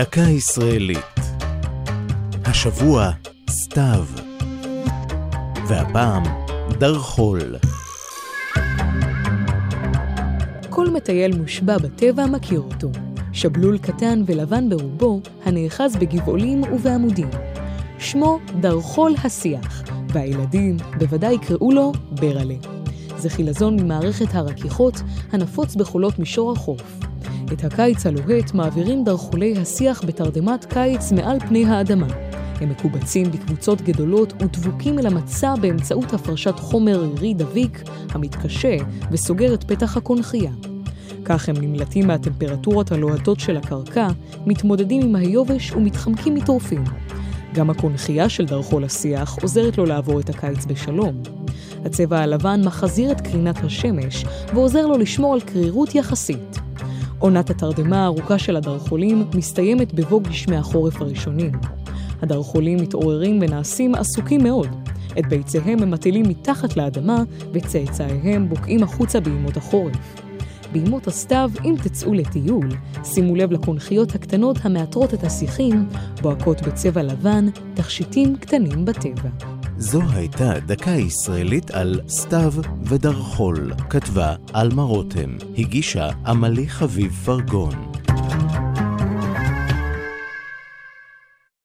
דקה ישראלית. השבוע סתיו. והפעם דרחול. כל מטייל מושבע בטבע מכיר אותו. שבלול קטן ולבן ברובו, הנאחז בגבעולים ובעמודים. שמו דרחול השיח, והילדים בוודאי יקראו לו ברלה. זה חילזון ממערכת הרכיכות הנפוץ בחולות מישור החוף. את הקיץ הלוהט מעבירים דרחולי השיח בתרדמת קיץ מעל פני האדמה. הם מקובצים בקבוצות גדולות ודבוקים אל המצע באמצעות הפרשת חומר רירי דביק המתקשה וסוגר את פתח הקונכייה. כך הם נמלטים מהטמפרטורות הלוהטות של הקרקע, מתמודדים עם היובש ומתחמקים מטורפים. גם הקונכייה של דרכו לשיח עוזרת לו לעבור את הקיץ בשלום. הצבע הלבן מחזיר את קרינת השמש ועוזר לו לשמור על קרירות יחסית. עונת התרדמה הארוכה של הדרכולים מסתיימת בבוא גשמי החורף הראשונים. הדרכולים מתעוררים ונעשים עסוקים מאוד. את ביציהם הם מטילים מתחת לאדמה וצאצאיהם בוקעים החוצה בימות החורף. בימות הסתיו, אם תצאו לטיול, שימו לב לקונכיות הקטנות המעטרות את השיחים, בוהקות בצבע לבן, תכשיטים קטנים בטבע. זו הייתה דקה ישראלית על סתיו ודרחול. כתבה עלמה רותם, הגישה עמלי חביב פרגון.